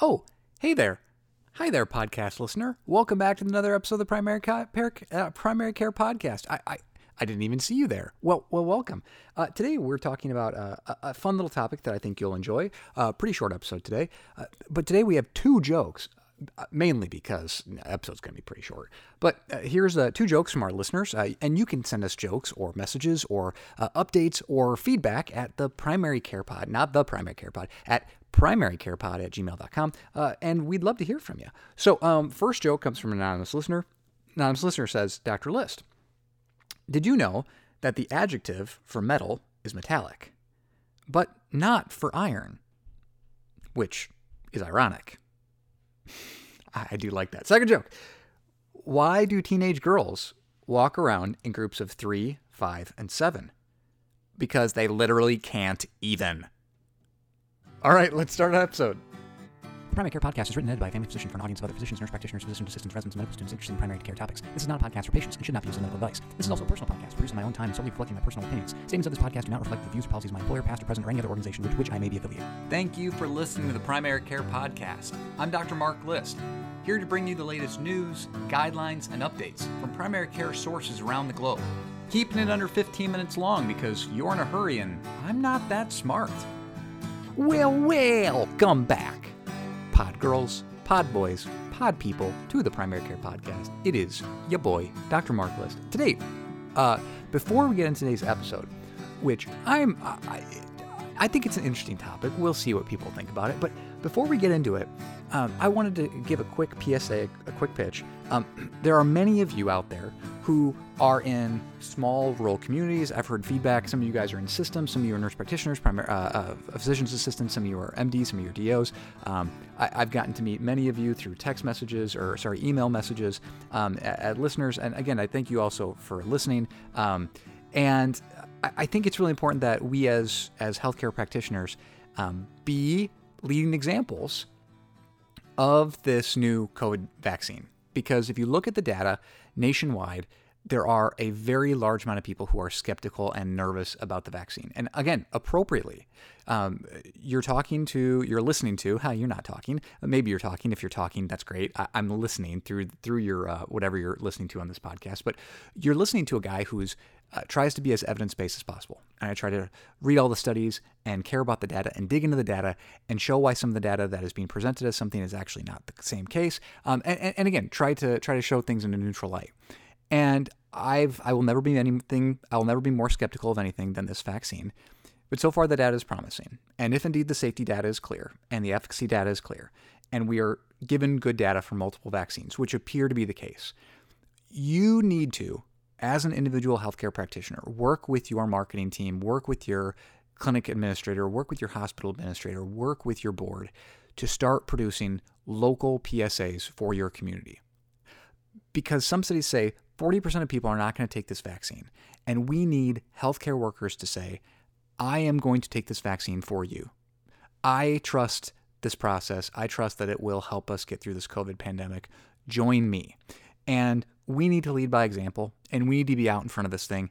Oh, hey there. Hi there, podcast listener. Welcome back to another episode of the Primary, Ca- Par- uh, Primary Care Podcast. I, I, I didn't even see you there. Well, well, welcome. Uh, today we're talking about uh, a, a fun little topic that I think you'll enjoy. Uh, pretty short episode today, uh, but today we have two jokes. Mainly because the episode's going to be pretty short. But here's two jokes from our listeners. And you can send us jokes or messages or updates or feedback at the primary care pod, not the primary care pod, at primarycarepod at gmail.com. Uh, and we'd love to hear from you. So, um, first joke comes from an anonymous listener. Anonymous listener says, Dr. List, did you know that the adjective for metal is metallic, but not for iron? Which is ironic. I I do like that. Second joke. Why do teenage girls walk around in groups of three, five, and seven? Because they literally can't even. All right, let's start our episode. The Primary Care Podcast is written and edited by a family physician for an audience of other physicians, nurse practitioners, physician assistants, residents, and medical students interested in primary care topics. This is not a podcast for patients and should not be used as medical advice. This is also a personal podcast produced on my own time and solely reflecting my personal opinions. Statements of this podcast do not reflect the views or policies of my employer, past or present, or any other organization with which I may be affiliated. Thank you for listening to the Primary Care Podcast. I'm Dr. Mark List, here to bring you the latest news, guidelines, and updates from primary care sources around the globe. Keeping it under 15 minutes long because you're in a hurry and I'm not that smart. Well, well, come back, pod girls, pod boys, pod people, to the Primary Care Podcast. It is your boy, Dr. Mark List. Today, uh, before we get into today's episode, which I'm, I, I think it's an interesting topic. We'll see what people think about it. But before we get into it, um, I wanted to give a quick PSA, a quick pitch. Um, there are many of you out there who are in small rural communities. I've heard feedback. Some of you guys are in systems. Some of you are nurse practitioners, primary, uh, uh, physician's assistants. Some of you are MDs. Some of you are DOs. Um, I, I've gotten to meet many of you through text messages or sorry, email messages um, at, at listeners. And again, I thank you also for listening. Um, and I, I think it's really important that we as as healthcare practitioners um, be leading examples of this new COVID vaccine. Because if you look at the data nationwide, there are a very large amount of people who are skeptical and nervous about the vaccine. And again, appropriately. Um, you're talking to, you're listening to, hi, you're not talking. Maybe you're talking. If you're talking, that's great. I, I'm listening through through your uh, whatever you're listening to on this podcast. But you're listening to a guy who's uh, tries to be as evidence based as possible. And I try to read all the studies and care about the data and dig into the data and show why some of the data that is being presented as something is actually not the same case. Um, and, and, again, try to try to show things in a neutral light. And I've I will never be anything I will never be more skeptical of anything than this vaccine. But so far the data is promising. And if indeed the safety data is clear and the efficacy data is clear, and we are given good data for multiple vaccines, which appear to be the case, you need to, as an individual healthcare practitioner, work with your marketing team, work with your clinic administrator, work with your hospital administrator, work with your board to start producing local PSAs for your community. Because some studies say 40% of people are not going to take this vaccine. And we need healthcare workers to say, I am going to take this vaccine for you. I trust this process. I trust that it will help us get through this COVID pandemic. Join me. And we need to lead by example and we need to be out in front of this thing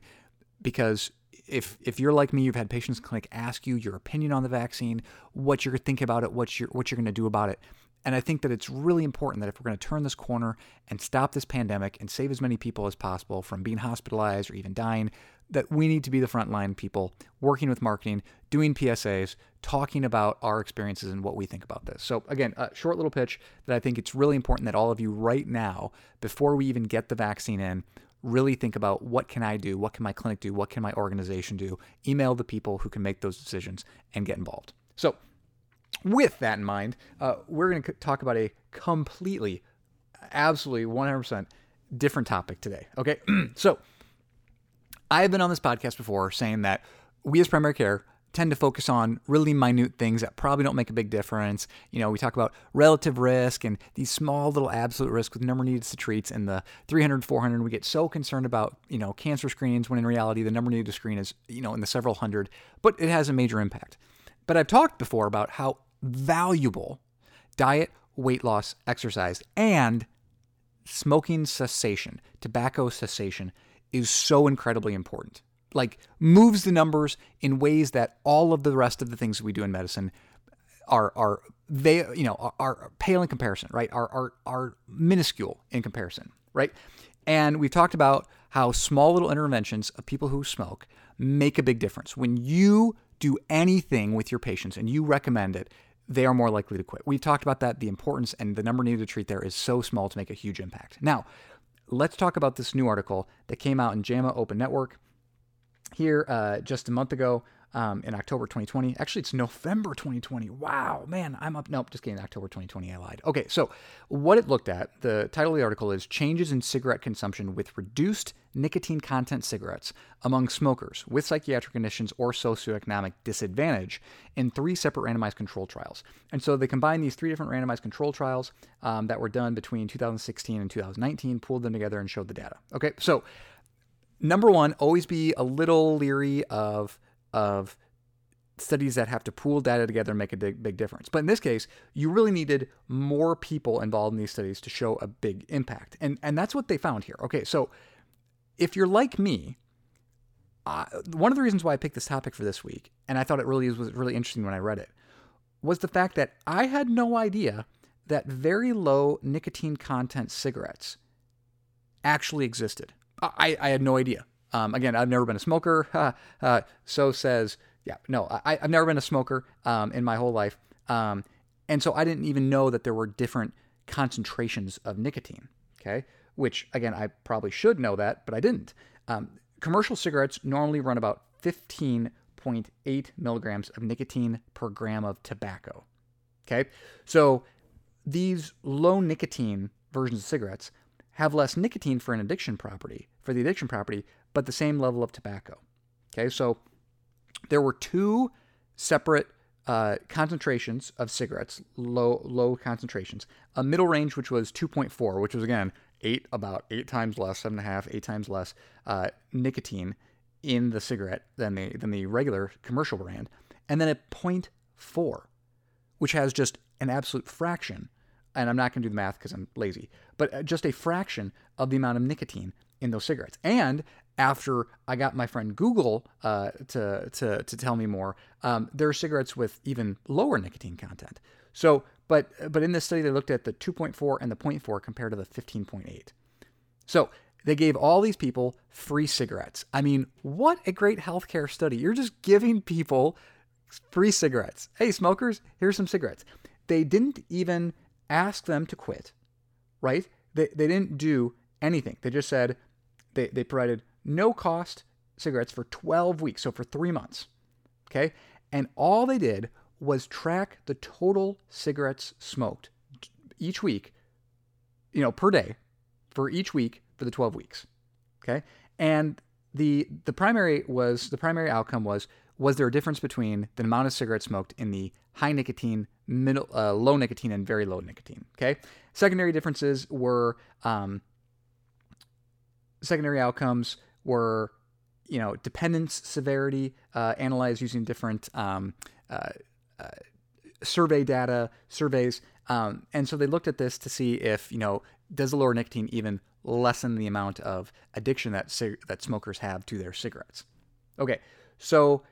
because if if you're like me, you've had patients in clinic ask you your opinion on the vaccine, what you're thinking about it, what you're what you're going to do about it. And I think that it's really important that if we're going to turn this corner and stop this pandemic and save as many people as possible from being hospitalized or even dying, that we need to be the frontline people working with marketing, doing PSAs, talking about our experiences and what we think about this. So, again, a short little pitch that I think it's really important that all of you right now, before we even get the vaccine in, really think about what can I do? What can my clinic do? What can my organization do? Email the people who can make those decisions and get involved. So, with that in mind, uh, we're going to talk about a completely, absolutely 100% different topic today. Okay. so I've been on this podcast before saying that we as primary care tend to focus on really minute things that probably don't make a big difference. You know, we talk about relative risk and these small little absolute risk with number needed to treats and the 300, 400. We get so concerned about, you know, cancer screenings when in reality the number needed to screen is, you know, in the several hundred, but it has a major impact. But I've talked before about how valuable diet, weight loss, exercise, and smoking cessation, tobacco cessation is so incredibly important. Like moves the numbers in ways that all of the rest of the things we do in medicine are are they you know are, are pale in comparison, right? Are are are minuscule in comparison, right? And we've talked about how small little interventions of people who smoke make a big difference. When you do anything with your patients and you recommend it, they are more likely to quit. We've talked about that. The importance and the number needed to treat there is so small to make a huge impact. Now, let's talk about this new article that came out in JAMA Open Network here uh, just a month ago um, in October 2020. Actually, it's November 2020. Wow, man, I'm up. Nope, just kidding. October 2020, I lied. Okay, so what it looked at, the title of the article is Changes in Cigarette Consumption with Reduced Nicotine Content Cigarettes Among Smokers with Psychiatric Conditions or Socioeconomic Disadvantage in three separate randomized control trials. And so they combined these three different randomized control trials um, that were done between 2016 and 2019, pulled them together, and showed the data. Okay, so number one, always be a little leery of of studies that have to pool data together and make a big, big difference. But in this case, you really needed more people involved in these studies to show a big impact. And, and that's what they found here. Okay, so if you're like me, uh, one of the reasons why I picked this topic for this week, and I thought it really was really interesting when I read it, was the fact that I had no idea that very low nicotine content cigarettes actually existed. I, I had no idea. Um, again, I've never been a smoker. uh, so says, yeah, no, I, have never been a smoker um, in my whole life. Um, and so I didn't even know that there were different concentrations of nicotine. Okay. Which, again, I probably should know that, but I didn't. Um, commercial cigarettes normally run about 15.8 milligrams of nicotine per gram of tobacco. Okay. So these low nicotine versions of cigarettes have less nicotine for an addiction property, for the addiction property, but the same level of tobacco. Okay, so there were two separate uh, concentrations of cigarettes, low low concentrations. A middle range, which was 2.4, which was again eight about eight times less, seven and a half, eight times less uh, nicotine in the cigarette than the than the regular commercial brand, and then a 0.4, which has just an absolute fraction. And I'm not going to do the math because I'm lazy, but uh, just a fraction of the amount of nicotine in those cigarettes. And after I got my friend Google uh, to, to, to tell me more, um, there are cigarettes with even lower nicotine content. So, but but in this study, they looked at the 2.4 and the 0.4 compared to the 15.8. So they gave all these people free cigarettes. I mean, what a great healthcare study! You're just giving people free cigarettes. Hey, smokers, here's some cigarettes. They didn't even ask them to quit, right? They, they didn't do anything. They just said they, they provided no cost cigarettes for 12 weeks, so for three months. Okay. And all they did was track the total cigarettes smoked each week, you know, per day for each week for the 12 weeks. Okay. And the the primary was the primary outcome was was there a difference between the amount of cigarettes smoked in the high nicotine, middle, uh, low nicotine, and very low nicotine? Okay. Secondary differences were um, secondary outcomes were you know dependence severity uh, analyzed using different um, uh, uh, survey data surveys um, and so they looked at this to see if you know does the lower nicotine even lessen the amount of addiction that that smokers have to their cigarettes okay so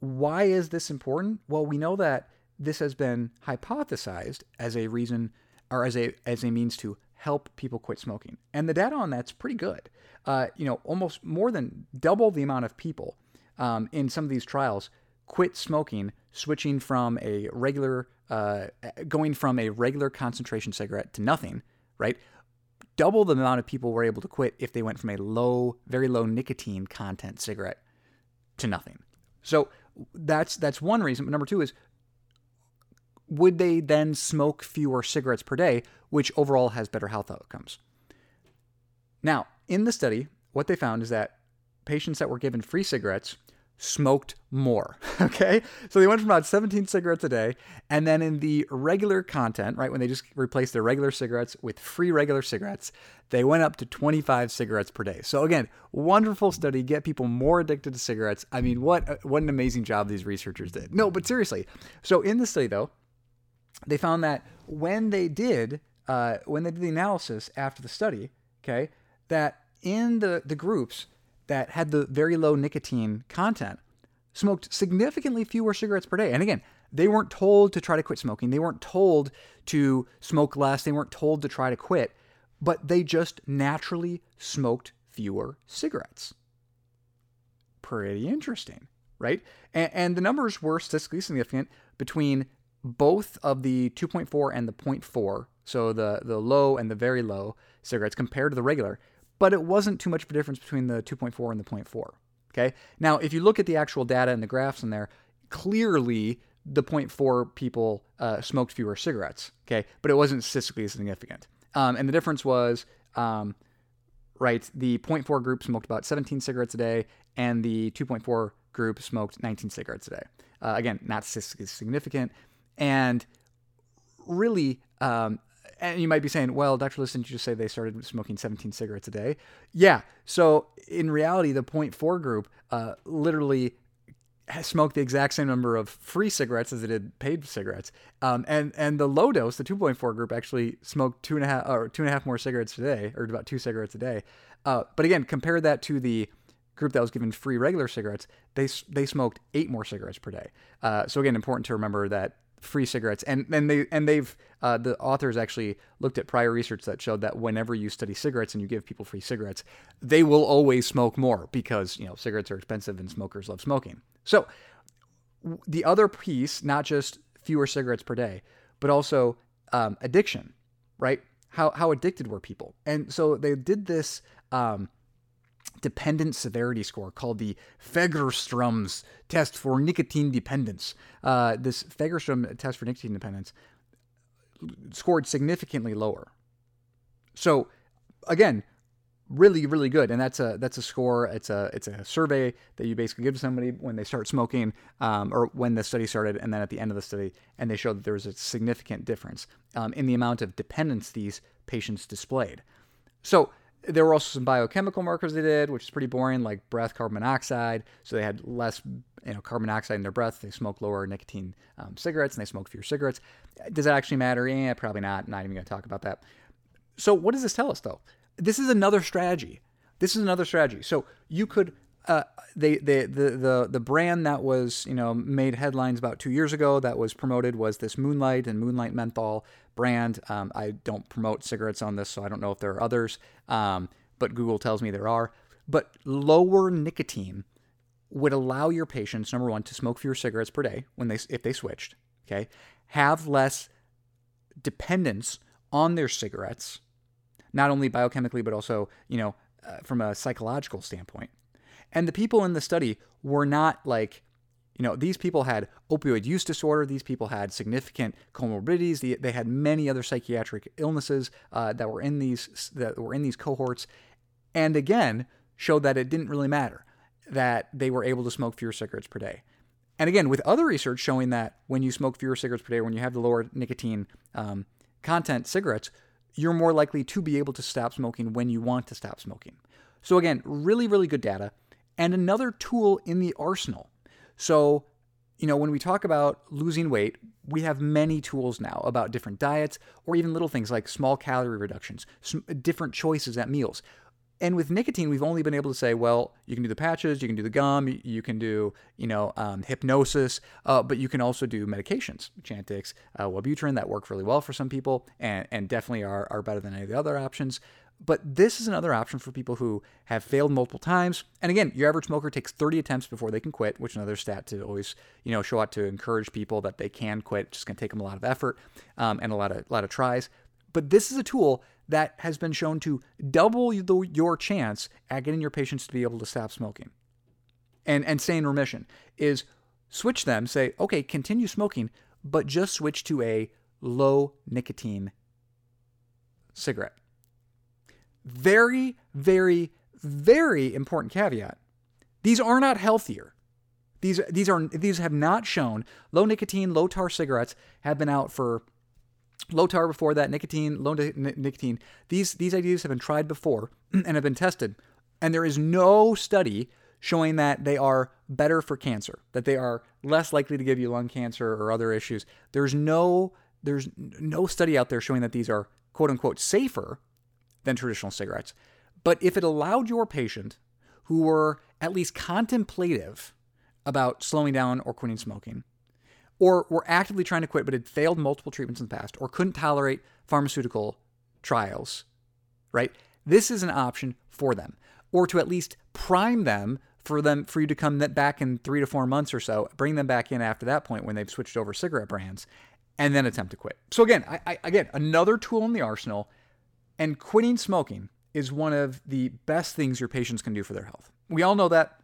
why is this important well we know that this has been hypothesized as a reason or as a as a means to help people quit smoking. And the data on that's pretty good. Uh, you know, almost more than double the amount of people um, in some of these trials quit smoking, switching from a regular, uh, going from a regular concentration cigarette to nothing, right? Double the amount of people were able to quit if they went from a low, very low nicotine content cigarette to nothing. So that's that's one reason. But number two is would they then smoke fewer cigarettes per day, which overall has better health outcomes? Now, in the study, what they found is that patients that were given free cigarettes smoked more. Okay. So they went from about 17 cigarettes a day. And then in the regular content, right, when they just replaced their regular cigarettes with free regular cigarettes, they went up to 25 cigarettes per day. So again, wonderful study, get people more addicted to cigarettes. I mean, what, what an amazing job these researchers did. No, but seriously. So in the study, though, they found that when they did uh, when they did the analysis after the study, okay, that in the, the groups that had the very low nicotine content smoked significantly fewer cigarettes per day. And again, They weren't told to try to quit smoking. They weren't told to smoke less. They weren't told to try to quit, but they just naturally smoked fewer cigarettes. Pretty interesting, right? And, and the numbers were statistically significant between both of the 2.4 and the 0.4, so the, the low and the very low cigarettes compared to the regular, but it wasn't too much of a difference between the 2.4 and the 0.4. Okay. Now, if you look at the actual data and the graphs in there, clearly the 0.4 people uh, smoked fewer cigarettes. Okay. But it wasn't statistically significant. Um, and the difference was, um, right, the 0.4 group smoked about 17 cigarettes a day, and the 2.4 group smoked 19 cigarettes a day. Uh, again, not statistically significant. And really, um, and you might be saying, well, Dr. Listen, you just say they started smoking 17 cigarettes a day? Yeah. So in reality, the 0.4 group uh, literally smoked the exact same number of free cigarettes as they did paid cigarettes. Um, and and the low dose, the 2.4 group, actually smoked two and a half or two and a half more cigarettes a day, or about two cigarettes a day. Uh, but again, compare that to the group that was given free regular cigarettes. They they smoked eight more cigarettes per day. Uh, so again, important to remember that free cigarettes. And and they and they've uh, the authors actually looked at prior research that showed that whenever you study cigarettes and you give people free cigarettes they will always smoke more because you know cigarettes are expensive and smokers love smoking. So the other piece not just fewer cigarettes per day but also um, addiction right? How how addicted were people? And so they did this um, dependent severity score called the Fagerstrom's test for nicotine dependence. Uh, this Fagerstrom test for nicotine dependence scored significantly lower. So, again, really, really good, and that's a that's a score. It's a it's a survey that you basically give to somebody when they start smoking, um, or when the study started, and then at the end of the study, and they showed that there was a significant difference um, in the amount of dependence these patients displayed. So there were also some biochemical markers they did, which is pretty boring, like breath carbon monoxide. So they had less, you know, carbon monoxide in their breath. They smoke lower nicotine um, cigarettes, and they smoke fewer cigarettes. Does that actually matter? Yeah, probably not. Not even going to talk about that. So what does this tell us, though? This is another strategy. This is another strategy. So you could uh, they, they, the, the, the brand that was, you know, made headlines about two years ago that was promoted was this Moonlight and Moonlight Menthol brand. Um, I don't promote cigarettes on this, so I don't know if there are others, um, but Google tells me there are. But lower nicotine would allow your patients, number one, to smoke fewer cigarettes per day when they, if they switched, okay, have less dependence on their cigarettes, not only biochemically, but also, you know, uh, from a psychological standpoint. And the people in the study were not like, you know, these people had opioid use disorder. These people had significant comorbidities. They, had many other psychiatric illnesses uh, that were in these that were in these cohorts, and again showed that it didn't really matter that they were able to smoke fewer cigarettes per day. And again, with other research showing that when you smoke fewer cigarettes per day, when you have the lower nicotine um, content cigarettes, you're more likely to be able to stop smoking when you want to stop smoking. So again, really, really good data and another tool in the arsenal. So, you know, when we talk about losing weight, we have many tools now about different diets or even little things like small calorie reductions, different choices at meals. And with nicotine, we've only been able to say, well, you can do the patches, you can do the gum, you can do, you know, um, hypnosis, uh, but you can also do medications, Chantix, uh, Wellbutrin, that work really well for some people and, and definitely are, are better than any of the other options. But this is another option for people who have failed multiple times. And again, your average smoker takes 30 attempts before they can quit, which is another stat to always, you know, show out to encourage people that they can quit. It's just going to take them a lot of effort um, and a lot of a lot of tries. But this is a tool that has been shown to double the, your chance at getting your patients to be able to stop smoking and and stay in remission. Is switch them, say, okay, continue smoking, but just switch to a low nicotine cigarette. Very, very, very important caveat. These are not healthier. These, these, are, these have not shown low nicotine, low tar cigarettes have been out for low tar before that, nicotine, low nicotine. These, these ideas have been tried before and have been tested. And there is no study showing that they are better for cancer, that they are less likely to give you lung cancer or other issues. There's no, there's no study out there showing that these are quote unquote safer than traditional cigarettes. But if it allowed your patient who were at least contemplative about slowing down or quitting smoking, or were actively trying to quit but had failed multiple treatments in the past, or couldn't tolerate pharmaceutical trials, right? This is an option for them, or to at least prime them for them for you to come back in three to four months or so, bring them back in after that point when they've switched over cigarette brands, and then attempt to quit. So again, I, I, again, another tool in the arsenal, and quitting smoking is one of the best things your patients can do for their health. We all know that,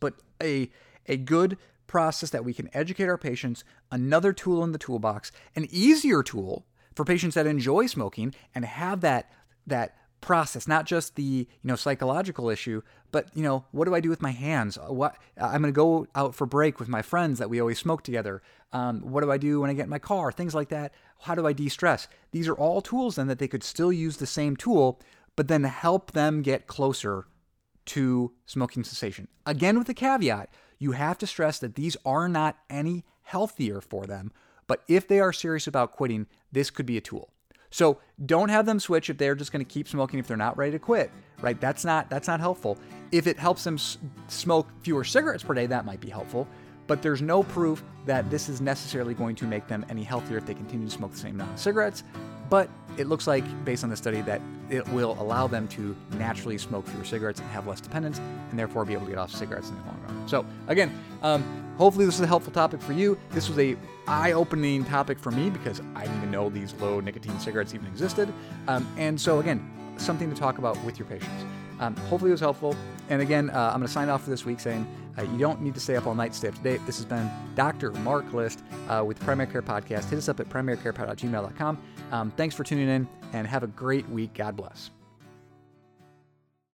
but a a good process that we can educate our patients, another tool in the toolbox, an easier tool for patients that enjoy smoking and have that that process, not just the you know psychological issue, but you know what do I do with my hands? What I'm going to go out for break with my friends that we always smoke together. Um, what do I do when I get in my car? Things like that. How do I de-stress? These are all tools then that they could still use the same tool, but then help them get closer to smoking cessation. Again, with the caveat, you have to stress that these are not any healthier for them. But if they are serious about quitting, this could be a tool. So don't have them switch if they're just going to keep smoking if they're not ready to quit, right? That's not that's not helpful. If it helps them s- smoke fewer cigarettes per day, that might be helpful. But there's no proof that this is necessarily going to make them any healthier if they continue to smoke the same amount of cigarettes. But it looks like, based on the study, that it will allow them to naturally smoke fewer cigarettes and have less dependence, and therefore be able to get off cigarettes in the long run. So, again, um, hopefully this is a helpful topic for you. This was a eye-opening topic for me because I didn't even know these low nicotine cigarettes even existed. Um, and so, again, something to talk about with your patients. Um, hopefully it was helpful. And again, uh, I'm going to sign off for this week saying uh, you don't need to stay up all night to stay up to date. This has been Dr. Mark List uh, with Primary Care Podcast. Hit us up at primarycarepod.gmail.com. Um, thanks for tuning in and have a great week. God bless.